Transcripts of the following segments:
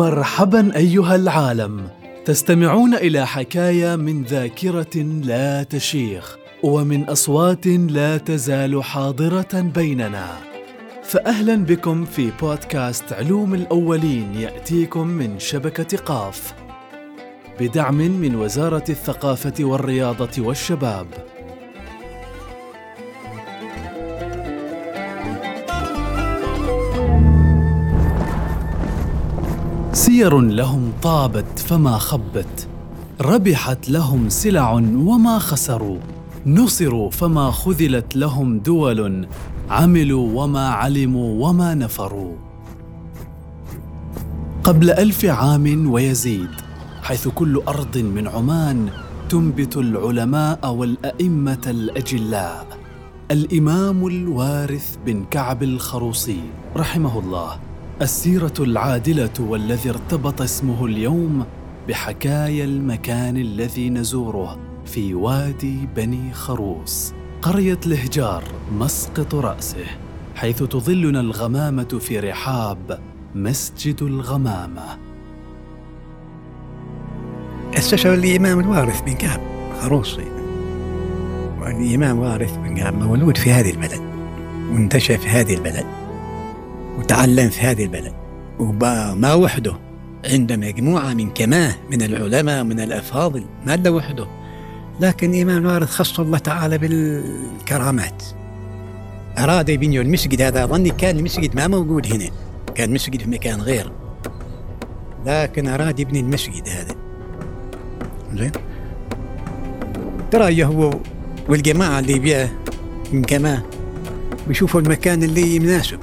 مرحبا أيها العالم. تستمعون إلى حكايه من ذاكرة لا تشيخ ومن أصوات لا تزال حاضرة بيننا. فاهلا بكم في بودكاست علوم الأولين يأتيكم من شبكة قاف. بدعم من وزارة الثقافة والرياضة والشباب. سير لهم طابت فما خبت ربحت لهم سلع وما خسروا نصروا فما خذلت لهم دول عملوا وما علموا وما نفروا. قبل ألف عام ويزيد حيث كل أرض من عمان تنبت العلماء والأئمة الأجلاء. الإمام الوارث بن كعب الخروصي رحمه الله. السيرة العادلة والذي ارتبط اسمه اليوم بحكايا المكان الذي نزوره في وادي بني خروص قرية الهجار مسقط رأسه حيث تظلنا الغمامة في رحاب مسجد الغمامة. استشهد الإمام الوارث بن كعب خروصي. والإمام وارث بن كعب مولود في هذه البلد وانتشأ في هذه البلد وتعلم في هذه البلد. وما وحده. عند مجموعة من كماه من العلماء من الأفاضل ما إلا وحده. لكن إمام الوارث خص الله تعالى بالكرامات. أراد يبني المسجد هذا أظني كان المسجد ما موجود هنا. كان مسجد في مكان غير. لكن أراد يبني المسجد هذا. زين. ترى هو والجماعة اللي بيها من كماه ويشوفوا المكان اللي مناسب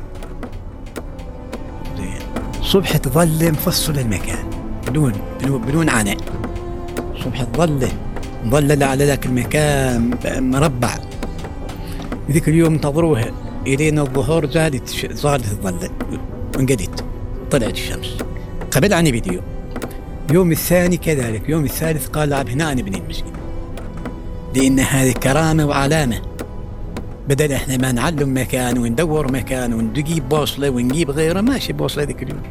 صبح تظل مفصل المكان. بدون بدون, عناء صبح تظل مظللة على ذاك المكان مربع. ذيك اليوم انتظروها إلين الظهور زادت زادت الظلة وانقدت طلعت الشمس. قبل عن فيديو يوم الثاني كذلك. يوم الثالث قال عب هنا نبني المسجد. لأن هذه كرامة وعلامة. بدل إحنا ما نعلم مكان وندور مكان ونجيب بوصلة ونجيب غيره ماشي بوصلة ذيك اليوم.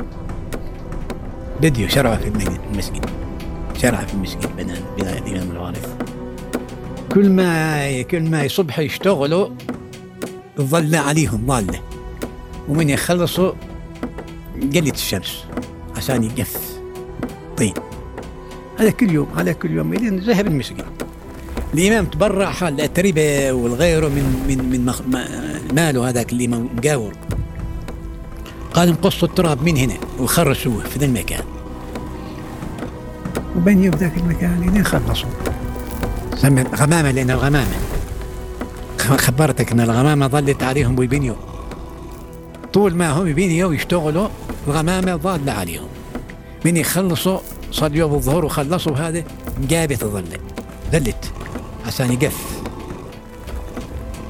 بديو شرع في المسجد. شرع في المسجد بناء بناء الإمام الوارث كل ما كل ما يصبح يشتغلوا ظل عليهم ظالة. ومن يخلصوا قلت الشمس عشان يقف. طين هذا كل يوم هذا كل يوم. لين ذهب المسجد. الإمام تبرع حال التربة والغيره من من من ماله هذاك اللي مقاور قال انقصوا التراب من هنا وخرسوه في ذا المكان. وبنيوا في ذاك المكان لين خلصوا غمامة لأن الغمامة. خبرتك أن الغمامة ظلت عليهم ويبنيوا. طول ما هم يبنيوا ويشتغلوا الغمامة ظالة عليهم. من يخلصوا صلوا بالظهر وخلصوا هذا جابت الظلة ذلت. عشان يقف.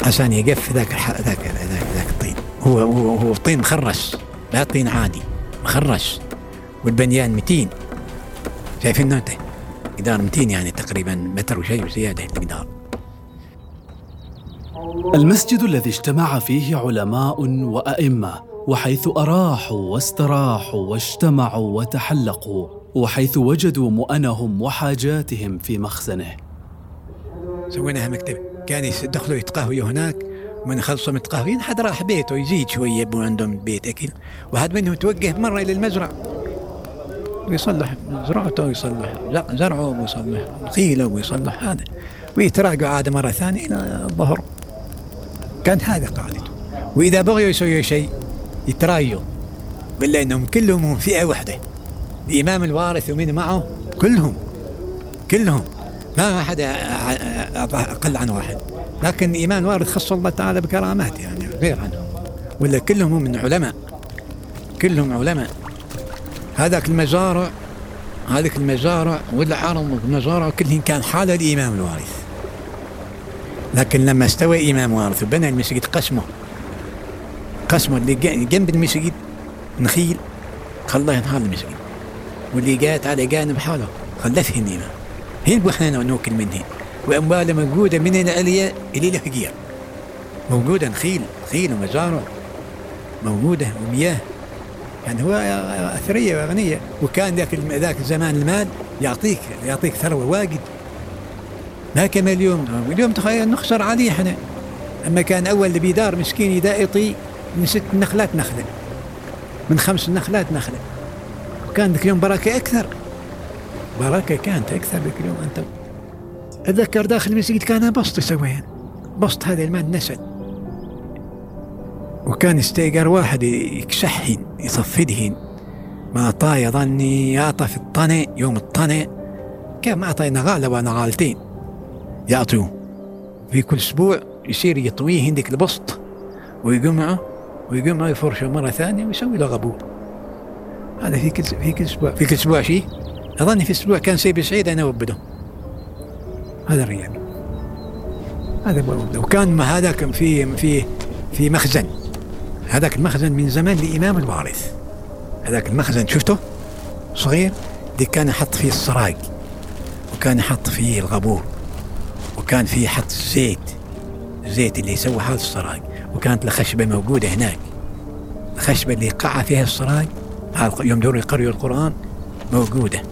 عشان يقف ذاك ذاك ذاك ذاك الطين. هو هو هو طين مخرش لا طين عادي مخرش والبنيان متين. شايفين أنت؟ جدار متين يعني تقريبا متر وشيء وزيادة الجدار المسجد الذي اجتمع فيه علماء وأئمة وحيث أراحوا واستراحوا واجتمعوا وتحلقوا وحيث وجدوا مؤنهم وحاجاتهم في مخزنه. سويناها مكتبه كان يدخلوا يتقهووا هناك. ومن خلصوا متقهوين حد راح بيته يزيد شوية يبون عندهم البيت اكل واحد منهم توجه مرة إلى المزرعة. ويصلح. زراعته ويصلح. زرعه ويصلح. خيله ويصلح. هذا. ويتراجعوا عاد مرة ثانية إلى الظهر. كان هذا قاعدته. وإذا بغيوا يسويوا شيء يتراجعوا. بالله إنهم كلهم فئة واحدة. الإمام الوارث ومن معه كلهم. كلهم. ما أحد أقل عن واحد. لكن الإمام الوارث خص الله تعالى بكرامات يعني غير عنهم ولا كلهم من علماء. كلهم علماء. هذاك المزارع هذيك المزارع والعرم والمزارع كلهم كان حال الإمام الوارث. لكن لما استوى إمام وارث وبنى المسجد قسمه قسمه اللي جنب المسجد نخيل خلاه ينهار المسجد. واللي جات على جانب حاله خلته الإمام هين إحنا نوكل منه. وأمواله موجودة من العليا إلى الهجير. موجودة نخيل نخيل ومزارع موجودة ومياه. كان هو أثرية وأغنية. وكان ذاك ذاك الزمان المال يعطيك يعطيك ثروة واجد. ما كما اليوم اليوم تخيل نخسر عليه إحنا. أما كان أول اللي بيدار مسكين يدائطي من ست نخلات نخلة. من خمس نخلات نخلة. وكان ذاك اليوم بركة أكثر. بركة كانت أكثر ذاك اليوم أنت. أتذكر داخل المسجد كان بسط يسويها بسط هذا المال نسل وكان يستيقر واحد يكشحهن يصفدهن ما أعطاه يظني يعطى في الطنة يوم الطنة كم أعطى نغالة ونغالتين يعطوه في كل أسبوع يصير يطويه هندك البسط. ويقمعه ويقمعه يفرشه مرة ثانية ويسوي له غبور هذا في كل في كل أسبوع. في كل أسبوع شيء أظني في أسبوع كان سيبي سعيد أنا وبده هذا الريال هذا وكان ما هذاك في في في مخزن. هذاك المخزن من زمان لإمام الوارث. هذاك المخزن شفته؟ صغير. دي كان يحط فيه السراج. وكان يحط فيه الغبور وكان فيه حط الزيت. الزيت اللي يسوي هذا السراج. وكانت الخشبة موجودة هناك. الخشبة اللي قع فيها السراج. يوم دوروا يقرأوا القرآن. موجودة.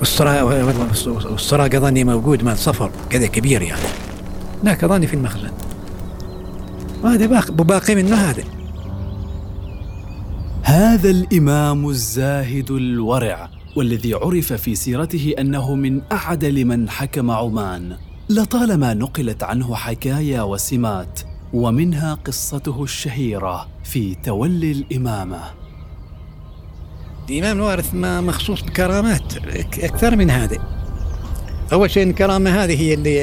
والسراج والسراج أظني موجود مال صفر كذا كبير يعني. هناك أظني في المخزن. وهذا باقي منه هذا هذا الإمام الزاهد الورع والذي عرف في سيرته أنه من أعدل من حكم عمان. لطالما نقلت عنه حكايا وسمات ومنها قصته الشهيرة في تولي الإمامة. الإمام الوارث ما مخصوص بكرامات أكثر من هذا أول شيء الكرامه هذه هي اللي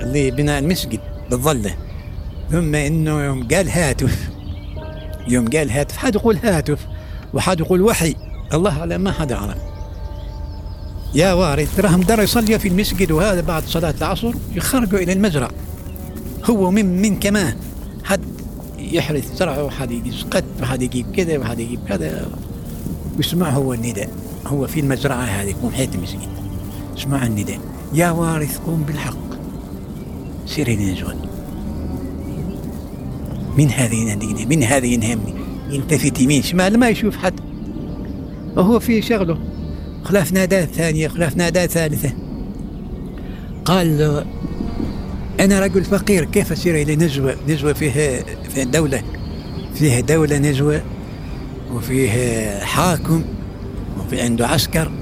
اللي بناء المسجد بالظلة. ثم إنه يوم قال هاتف يوم قال هاتف حد يقول هاتف وحد يقول وحي. الله اعلم ما حد يعرف يا وارث تراهم در يصلي في المسجد وهذا بعد صلاة العصر يخرجوا إلى المزرعة. هو من من كمان. حد يحرث زرعه وحد يجي سقط وحد يجيب كذا وحد يجيب كذا. ويسمع هو النداء. هو في المزرعة هذه محيط المسجد اسمع النداء. يا وارث قوم بالحق سير ينزل من هذه يناديني من هذه ينهمني يلتفت يمين شمال ما يشوف حد. وهو في شغله. خلاف ناداة ثانية خلاف ناداة ثالثة. قال أنا رجل فقير كيف أسير إلى نزوة نزوة فيها في دولة فيها دولة نزوة وفيه حاكم وفي عنده عسكر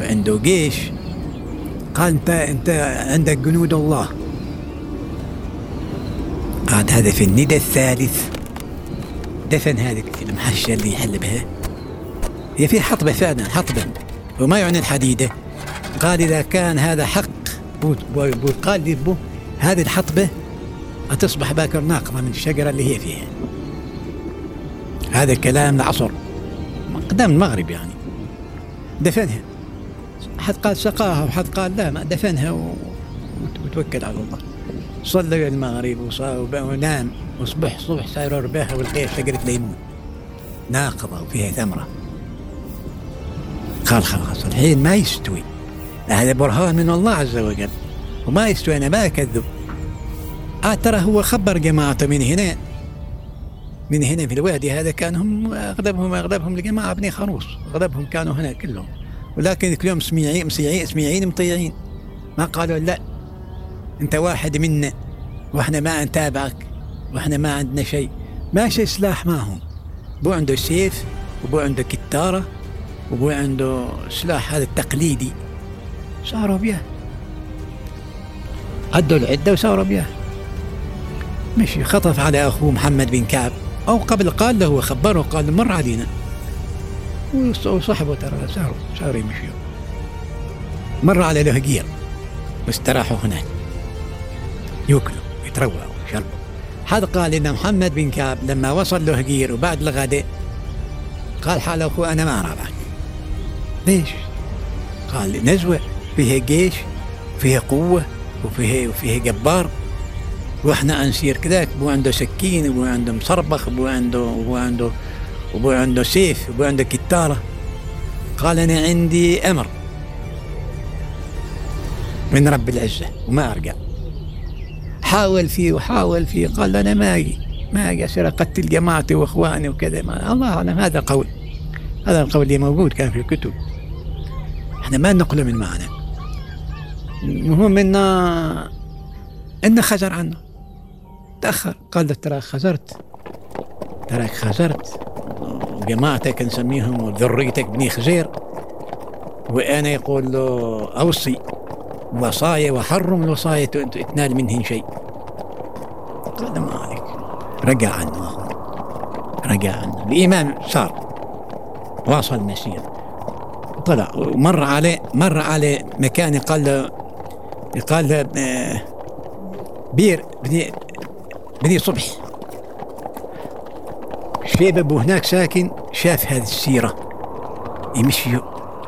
وعنده جيش. قال أنت أنت عندك جنود الله. قال هذا في الندى الثالث. دفن هذه المحشة اللي يحل بها. هي في حطبة فعلا حطبة وما يعني الحديدة. قال إذا كان هذا حق بوت قال لي هذه الحطبة هتصبح باكر ناقضة من الشجرة اللي هي فيها. هذا كلام العصر. قدام المغرب يعني. دفنها. حد قال سقاها وحد قال لا ما دفنها وتوكل على الله. صلى المغرب ونام. وصبح صبح صار رباها والقيف شجرة ليمون. ناقضة وفيها ثمرة. قال خلاص الحين ما يستوي. هذا برهان من الله عز وجل. وما يستوي أنا ما أكذب آه ترى هو خبر جماعته من هنا. من هنا في الوادي هذا كان هم أغلبهم أغلبهم الجماعة بني خروص. أغلبهم كانوا هنا كلهم. ولكن كلهم سميعين مسيعين سميعين مطيعين. ما قالوا لا. أنت واحد منا. وإحنا ما نتابعك. وإحنا ما عندنا شيء. ماشي سلاح معهم. بو عنده سيف وبو عنده كتارة وبو عنده سلاح هذا التقليدي. صاروا بيه عدوا العدة وصاروا بيه مشي خطف على أخوه محمد بن كعب أو قبل قال له وخبره قال مر علينا. وصحبه ترى صاروا صاروا يمشوا مر على لهجير واستراحوا هناك. ياكلوا يترووا ويشربوا هذا قال إن محمد بن كعب لما وصل له هجير وبعد الغداء قال حال أخوه أنا ما ارابك ليش؟ قال نزوة فيها جيش فيها قوة. وفيها وفيها جبار. وإحنا نسير كذاك ابو عنده سكين ابو عنده مصربخ ابو عنده ابو عنده ابو عنده سيف ابو عنده كتارة. قال أنا عندي أمر من رب العزة وما أرجع. حاول فيه وحاول فيه. قال أنا ما أجي ما يصير أقتل جماعتي وإخواني وكذا. ما الله أعلم. هذا قول هذا القول اللي موجود كان في الكتب. إحنا ما نقله من معنى. المهم انه انه خزر عنه. تأخر. قال له ترى خزرت تراك خزرت وجماعتك نسميهم وذريتك بني خزير وأنا يقول له أوصي. وصايا وحرم الوصايا تنال منهن شيء. قال ما عليك رجع عنه. أخوه رجع عنه. الإمام صار. واصل المسير طلع. ومر عليه مر عليه مكان قال له قال آه، بير بني بني صبح. شيبب هناك ساكن شاف هذه السيرة. يمشي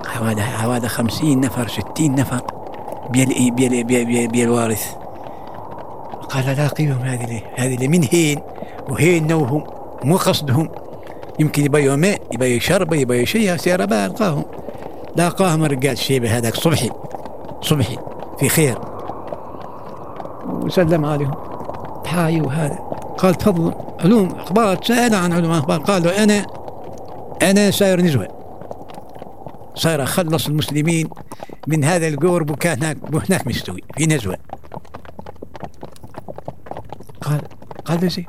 حوالي حوالي خمسين نفر ستين نفر بيل بيل بيل, بيل الوارث. قال لاقيهم هذه هذه من هين؟ وهين نوهم؟ مو قصدهم. يمكن يبيوا ماء يبيوا شربة يبيوا شيء سيارة بقى لقاهم لاقاهم الرجال شيبة هذاك صبحي. صبحي. في خير. وسلم عليهم. حاي وهذا. قال تفضل. علوم أخبار سأل عن علوم أخبار. قال له أنا أنا ساير نزوة. صاير أخلص المسلمين من هذا القرب وكان هناك هناك مستوي. في نزوة. قال قال له زين.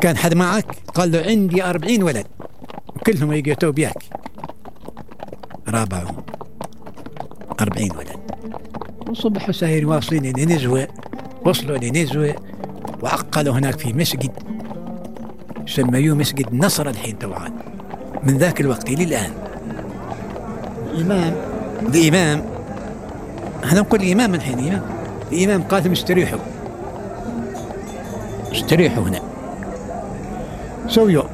كان حد معك؟ قال له عندي أربعين ولد. كلهم يقيتوا بياك. رابعهم. أربعين ولد. وصبحوا ساير واصلين لنزوة وصلوا لنزوة وعقلوا هناك في مسجد سميوه مسجد نصر الحين طبعا. من ذاك الوقت للآن الإمام. الإمام. أحنا نقول الإمام الحين الإمام الإمام قال لهم استريحوا استريحوا هنا. سويوا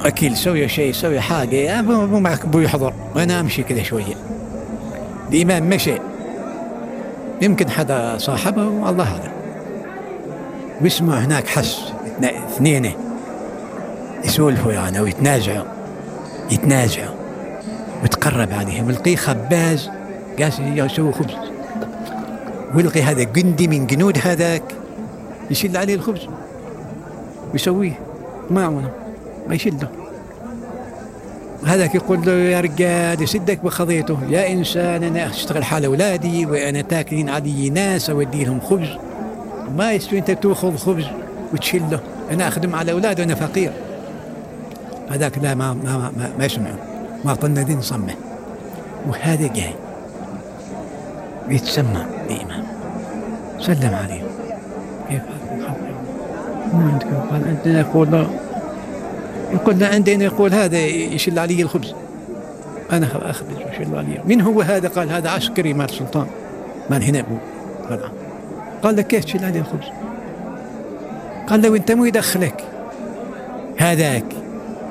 أكل سويوا شيء سوي حاجة. أبو معك أبو يحضر. وأنا أمشي كذا شوية. الإمام مشي. يمكن حدا صاحبه والله هذا واسمه هناك حس اثنين يسولفوا يعني أو يتنازعوا وتقرب عليهم ولقيه خباز قاس يسوي خبز. ولقي هذا جندي من جنود هذاك يشيل عليه الخبز. ويسويه. ما عمره ما يشده هذاك يقول له يا رجال يسدك بخضيته يا إنسان أنا أشتغل حال أولادي وأنا تاكلين علي ناس أودي لهم خبز. ما يستوي أنت تأخذ خبز وتشله. أنا أخدم على اولادي وأنا فقير. هذاك لا ما ما ما, ما يسمعه. ما ظن دين صمه وهذا جاي يتسمى الامام سلم عليه. كيف؟ ما عندك قال عندنا يقول لا عندنا يقول هذا يشل علي الخبز. أنا أخبز ويشل علي. من هو هذا؟ قال هذا عسكري مال السلطان. مال هنا ابو قال له كيف تشيل علي الخبز؟ قال له أنت مو يدخلك. هذاك.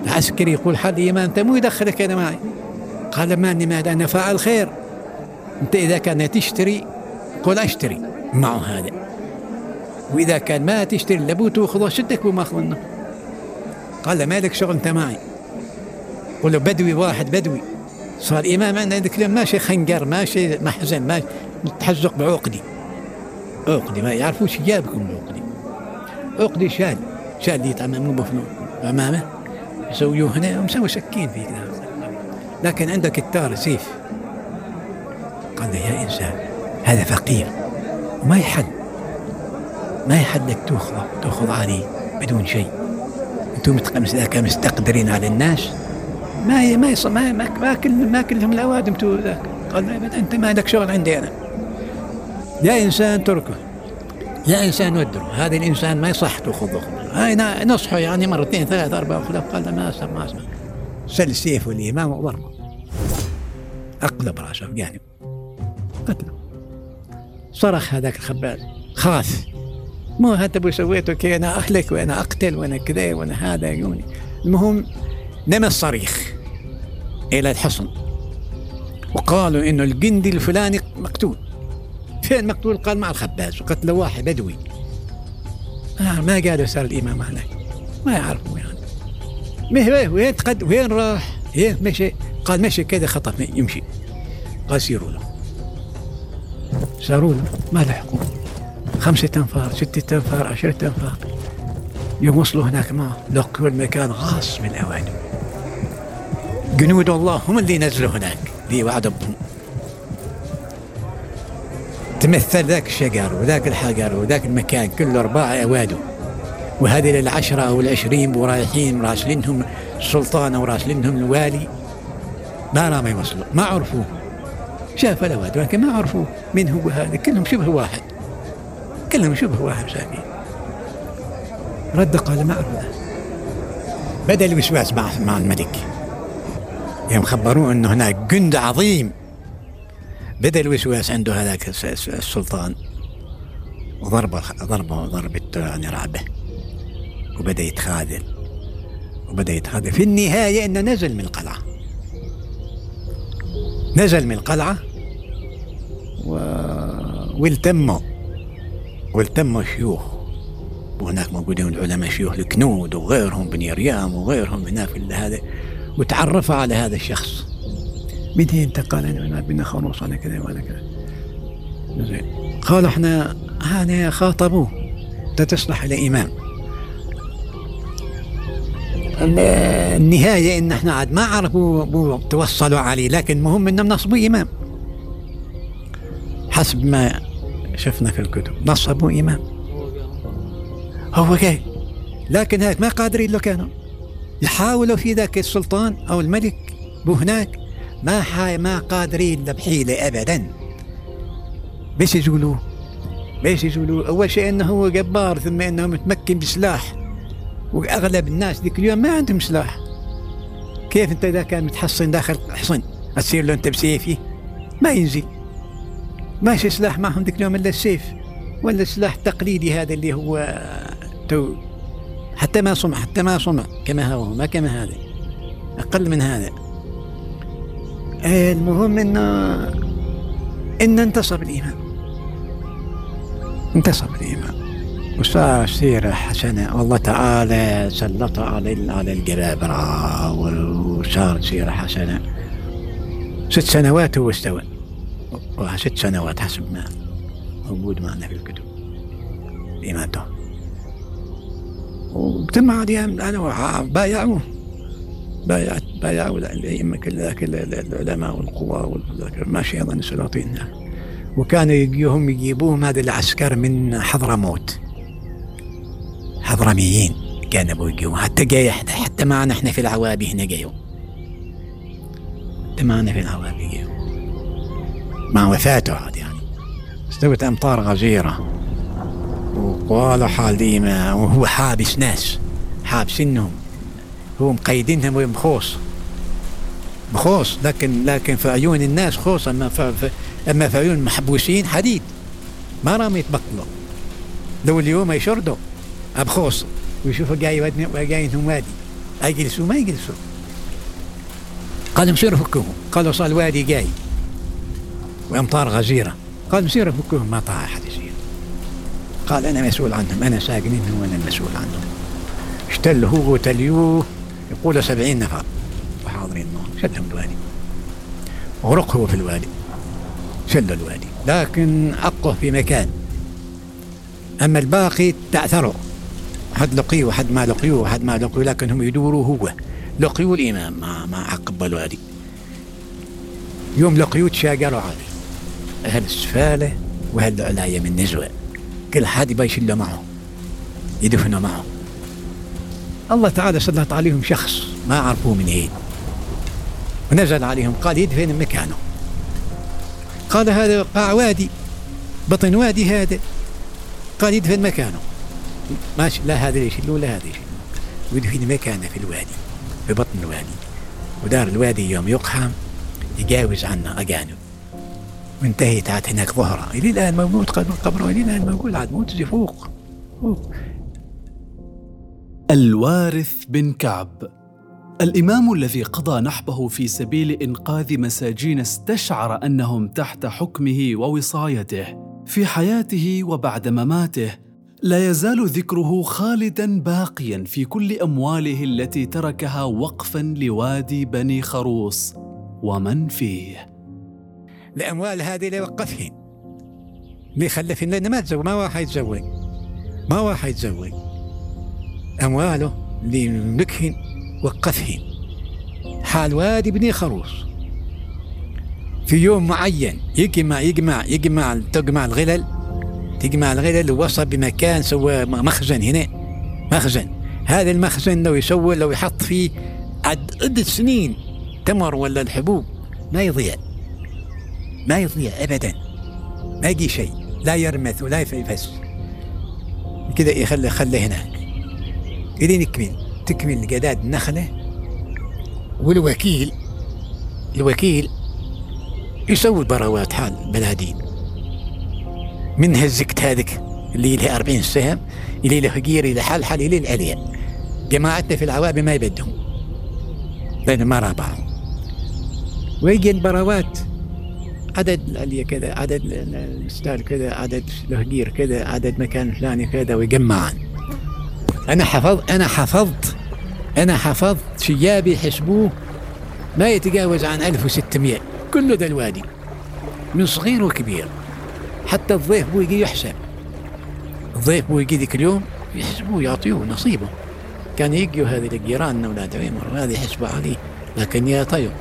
العسكري يقول حد ما أنت مو يدخلك أنا معي. قال ماني ماذا أنا فاعل خير. أنت إذا كان تشتري قل أشتري. معه هذا. وإذا كان ما تشتري لابد تأخذه شدك وماخذ منه. قال له مالك شغل أنت معي. قل له بدوي واحد بدوي. صار إمام عندنا الكلام ماشي خنقر ماشي محزن ماشي متحزق بعقدي. عقدي ما يعرفوش جابكم بعقدي. عقدي شال شال يتعممون بفنون. أمامه يسويوه هنا ومسوي سكين فيك. لكن عندك التار سيف. قال له يا إنسان هذا فقير. وما يحل. ما يحلك تأخذ تأخذ عليه بدون شيء. أنتم مستقدرين على الناس ما ما ما ما, ما, كل ما كلهم الاوادم تو ذاك. قال أنت ما لك شغل عندي أنا. يا إنسان تركه. يا إنسان ودره. هذا الإنسان ما يصح تأخذه. هاي نصحه يعني مرتين ثلاث أربع خلاف قال ما اسمع ما اسمع سل سيفه الامام وضربه أقلب رأسه يعني. قتله. صرخ هذاك الخباز. خاف. مو هذا أبو سويته كي أنا اهلك وأنا أقتل وأنا كذا وأنا هذا يوني. المهم نمى الصريخ إلى الحصن. وقالوا إنه الجندي الفلاني مقتول. فين مقتول؟ قال مع الخباز وقتل واحد بدوي. آه ما قالوا صار الإمام هناك. ما يعرفوا يعني. وين قد وين راح؟ إيه مشي. قال مشي كذا خطف يمشي. قال سيروا له. ساروا له. ما لحقوا خمسة أنفار ستة أنفار عشرة أنفار يوم وصلوا هناك ما لقوا المكان غاص من الأوادم جنود الله هم اللي نزلوا هناك اللي وعدهم تمثل ذاك الشجر وذاك الحجر وذاك المكان كله أرباع أوادم وهذه العشرة أو العشرين ورايحين راسلينهم السلطان أو راسلينهم الوالي. ما رام يوصلوا ما عرفوه. شاف الأواد ولكن ما عرفوه. من هو هذا؟ كلهم شبه واحد. كلهم شبه واحد ساكين رد قال ما أعرف بدأ الوسواس مع مع الملك. يوم خبروه أنه هناك جند عظيم. بدأ الوسواس عنده هذاك السلطان. وضربه ضربه ضربة يعني رعبة. وبدأ يتخاذل. وبدأ يتخاذل. في النهاية أنه نزل من القلعة. نزل من القلعة. و... والتموا والتموا شيوخ. وهناك موجودين العلماء شيوخ الكنود وغيرهم بن يريام وغيرهم هناك في هذا. وتعرفوا على هذا الشخص. من هي انت قال انا بنا خروص أنا كذا وأنا كذا. زين. قال إحنا هذا خاطبوه. أنت تصلح إلى إمام. النهاية إن إحنا عاد ما عرفوا توصلوا عليه لكن المهم إنهم نصبوا إمام. حسب ما شفنا في الكتب. نصبوا إمام هو جاي. لكن هيك ما قادرين لو كانوا يحاولوا في ذاك السلطان أو الملك بو هناك ما حاي ما قادرين بحيلة أبدا. بس يقولوا بس يقولوا أول شيء أنه هو جبار ثم أنه متمكن بسلاح. وأغلب الناس ذيك اليوم ما عندهم سلاح. كيف أنت إذا كان متحصن داخل حصن؟ تصير له أنت بسيفي؟ ما ينزل. ماشي سلاح معهم ذيك اليوم إلا السيف؟ ولا السلاح التقليدي هذا اللي هو تو حتى ما صنع حتى ما صنع. كما هو ما كما هذا. أقل من هذا. المهم انه إن انتصر الايمان انتصر الايمان وصار سيرة حسنة والله تعالى سلط على على الجبابرة وصار سيرة حسنة. ست سنوات هو استوى ست سنوات حسب ما موجود معنا في الكتب. إمامته واجتمع أنا بايعوه بايعت بايعوا ذاك العلماء والقضاة ماشي أيضا السلاطين. وكانوا يجيهم يجيبوهم هذا العسكر من حضرموت. حضرميين كانوا يجوا حتى جاي حتى معنا إحنا في العوابي هنا جايوا حتى معنا في العوابي جايوا مع وفاته عاد يعني. استوت أمطار غزيرة. وقالوا حال ديما وهو حابس ناس. حابسينهم هو مقيدينهم بخوص بخوص. لكن لكن في عيون الناس خوص. أما في أما في عيون المحبوسين حديد. ما رام يتبطلوا لو اليوم يشردوا. أبخوص. ويشوفوا جاي انهم وادي. يجلسوا ما يجلسوا. قالوا مسيروا فكوهم قالوا صار الوادي جاي وامطار غزيرة. قال مسيروا فكوهم ما طاع أحد يصير قال أنا مسؤول عنهم. أنا ساكنينهم وأنا المسؤول عنهم. اشتلوا هو وتليوه. يقول سبعين نفر. وحاضرين معهم. شدهم الوادي. غرق هو في الوادي. شلوا الوادي. لكن أقوى في مكان. أما الباقي تعثروا حد لقيه وحد ما لقيه وحد ما لقيه لكن هم يدوروا هو. لقيوا الإمام ما ما عقبوا هذه يوم لقيوه تشاقروا عليه أهل السفالة وأهل العلاية من نزوة كل حد يبغى يشيله معه يدفنوا معه. الله تعالى سلط عليهم شخص ما عرفوه من إيه. ونزل عليهم قال يدفن مكانه. قال هذا قاع وادي بطن وادي هذا. قال يدفن مكانه. ماشي لا هذا يشيلوه لا هذا يشيلوه ويدفن مكانه في الوادي في بطن الوادي. ودار الوادي يوم يقحم يجاوز عنا أجانب. وانتهت عاد هناك ظهرة. إلى الآن موجود قبره إلى الآن موجود عاد موت فوق فوق. الوارث بن كعب. الإمام الذي قضى نحبه في سبيل إنقاذ مساجين استشعر أنهم تحت حكمه ووصايته في حياته وبعد مماته. لا يزال ذكره خالدا باقيا في كل أمواله التي تركها وقفا لوادي بني خروص. ومن فيه؟ الاموال هذه اللي وقفهن اللي خلفهن لأنه ما تزوج ما واحد يتزوج. ما واحد يتزوج. أمواله اللي يملكهن وقفهن. حال وادي بني خروص في يوم معين يجمع يجمع يجمع تجمع الغلل. تجمع الغلل ووصل بمكان سوى مخزن هنا. مخزن. هذا المخزن لو يسوي لو يحط فيه عدة سنين تمر ولا الحبوب ما يضيع. ما يضيع ابدا. ما يجي شيء. لا يرمث ولا يفس كذا يخلي خليه هناك. إلين يكمل. تكمل قداد النخلة. والوكيل الوكيل يسوي براوات حال بلادين من هالزكت هذيك اللي لها 40 سهم اللي له فقير إلى حال حال إلى العليا جماعتنا في العوابي ما يبدهم. لأن ما رابعهم. ويجي البراوات عدد العليا كذا عدد الستار كذا عدد الهجير كذا عدد مكان فلاني كذا ويجمعان. أنا حفظت أنا حفظت أنا حفظت شيابي حسبوه ما يتجاوز عن 1600 كله ذا الوادي من صغير وكبير. حتى الضيف بو يجي يحسب. الضيف بو يجي ذيك اليوم يحسبوه يعطيوه نصيبه. كان يجوا هذه الجيران أولاد عمر هذه يحسبوا عليه لكن يا طيب.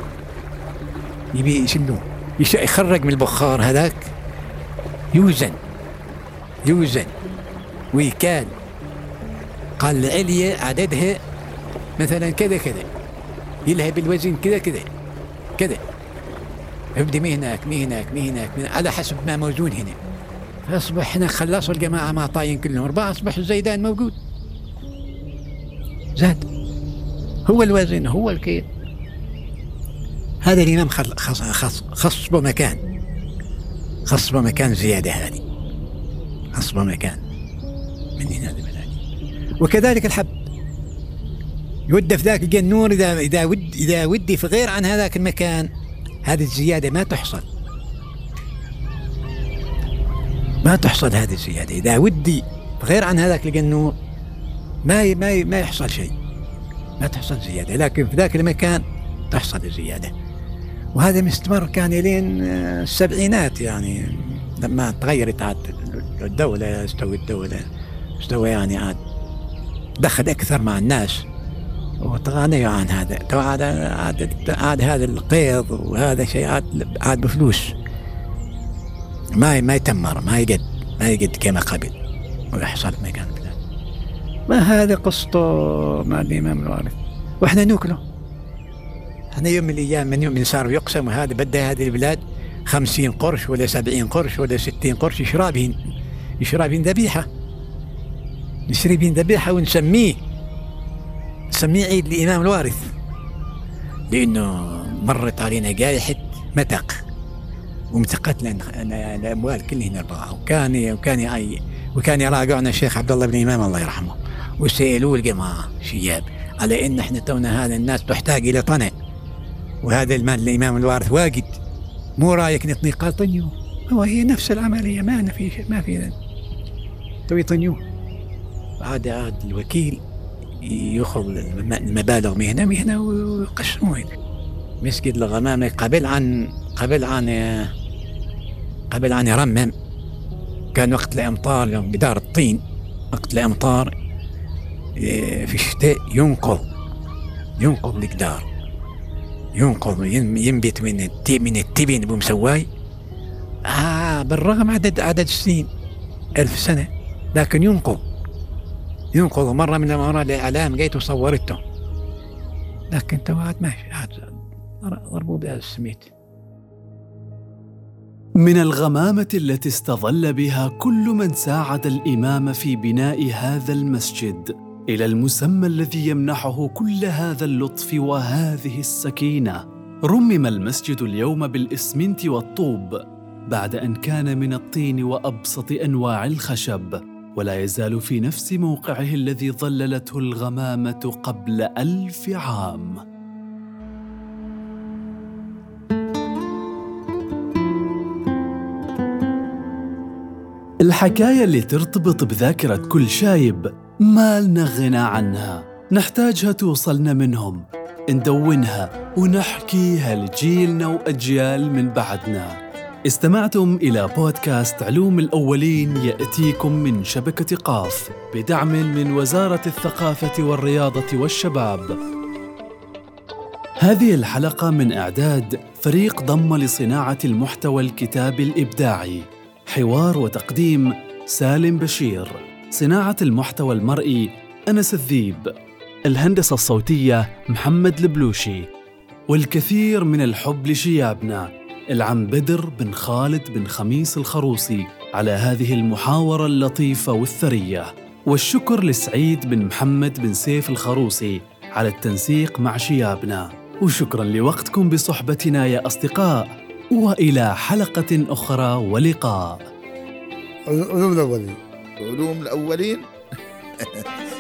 يبي يشلوه. يخرج من البخار هذاك؟ يوزن. يوزن. ويكال. قال العلية عددها مثلا كذا كذا. يلها بالوزن كذا كذا. كذا. ابدي مي هناك مي هناك مي هناك على حسب ما موجود هنا. فأصبح هنا خلصوا الجماعة مع طاين كلهم أربعة. أصبح الزيدان موجود. زاد. هو الوزن هو الكيل هذا الإمام خص خص خص مكان. خص مكان زيادة هذه. خص مكان من هنا وكذلك الحب. يود في ذاك الجنور إذا إذا ود إذا ودي في غير عن هذاك المكان هذه الزيادة ما تحصل. ما تحصل هذه الزيادة. إذا ودي غير عن هذاك الجنور ما ما ما يحصل شيء. ما تحصل زيادة. لكن في ذاك المكان تحصل الزيادة وهذا مستمر كان لين السبعينات يعني لما تغيرت عاد الدولة استوى الدولة استوى يعني عاد دخل أكثر مع الناس وتغنيوا عن هذا. تو عاد عاد عاد هذا القيض وهذا شيء عاد عاد بفلوس. ما ما يتمر ما يقد ما يقد كما قبل. ويحصل مكان. كذا ما هذا قصته مع الإمام الوارث وإحنا نوكله إحنا يوم من الأيام من يوم صار يقسم هذا بدأ هذه البلاد خمسين قرش ولا سبعين قرش ولا ستين قرش يشرى بهن؟ ذبيحة؟ نشري بهن ذبيحة؟ ونسميه نسميه عيد الإمام الوارث. لأنه مرت علينا جائحة متق ومتقت لنا الأموال كلهن أربعة. وكان وكان وكان يراجعنا الشيخ عبد الله بن إمام الله يرحمه وسألوه الجماعة شياب على إن إحنا تونا هذا الناس تحتاج إلى طنع وهذا المال الإمام الوارث واجد. مو رأيك نطني قال طنيو؟ هو هي نفس العملية ما في ما في ذن توي طنيو؟ عاد عاد الوكيل ياخذ المبالغ من هنا من هنا ويقسموه مسجد الغمامة قبل عن قبل عن قبل عن يرمم كان وقت الأمطار يوم جدار الطين. وقت الأمطار إيه، في الشتاء ينقض. ينقض الجدار ينقض ينبت من التي من التبن بمسواي. آه بالرغم عدد عدد السنين ألف سنة لكن ينقض. ينقض مرة من المرات الإعلام جيت وصورته. لكن توعد ماشي ضربوا بها السميت. من الغمامة التي استظل بها كل من ساعد الإمام في بناء هذا المسجد إلى المسمى الذي يمنحه كل هذا اللطف وهذه السكينة رمم المسجد اليوم بالإسمنت والطوب بعد أن كان من الطين وأبسط أنواع الخشب ولا يزال في نفس موقعه الذي ظللته الغمامة قبل ألف عام. الحكاية اللي ترتبط بذاكرة كل شايب ما لنا غنى عنها نحتاجها توصلنا منهم ندونها ونحكيها لجيلنا وأجيال من بعدنا استمعتم إلى بودكاست علوم الأولين يأتيكم من شبكة قاف بدعم من وزارة الثقافة والرياضة والشباب. هذه الحلقة من إعداد فريق ضم لصناعة المحتوى الكتابي الإبداعي. حوار وتقديم سالم بشير. صناعة المحتوى المرئي أنس الذيب. الهندسة الصوتية محمد البلوشي. والكثير من الحب لشيابنا العم بدر بن خالد بن خميس الخروصي على هذه المحاورة اللطيفة والثرية والشكر لسعيد بن محمد بن سيف الخروصي على التنسيق مع شيابنا وشكرا لوقتكم بصحبتنا يا أصدقاء وإلى حلقة أخرى ولقاء علوم الأولين.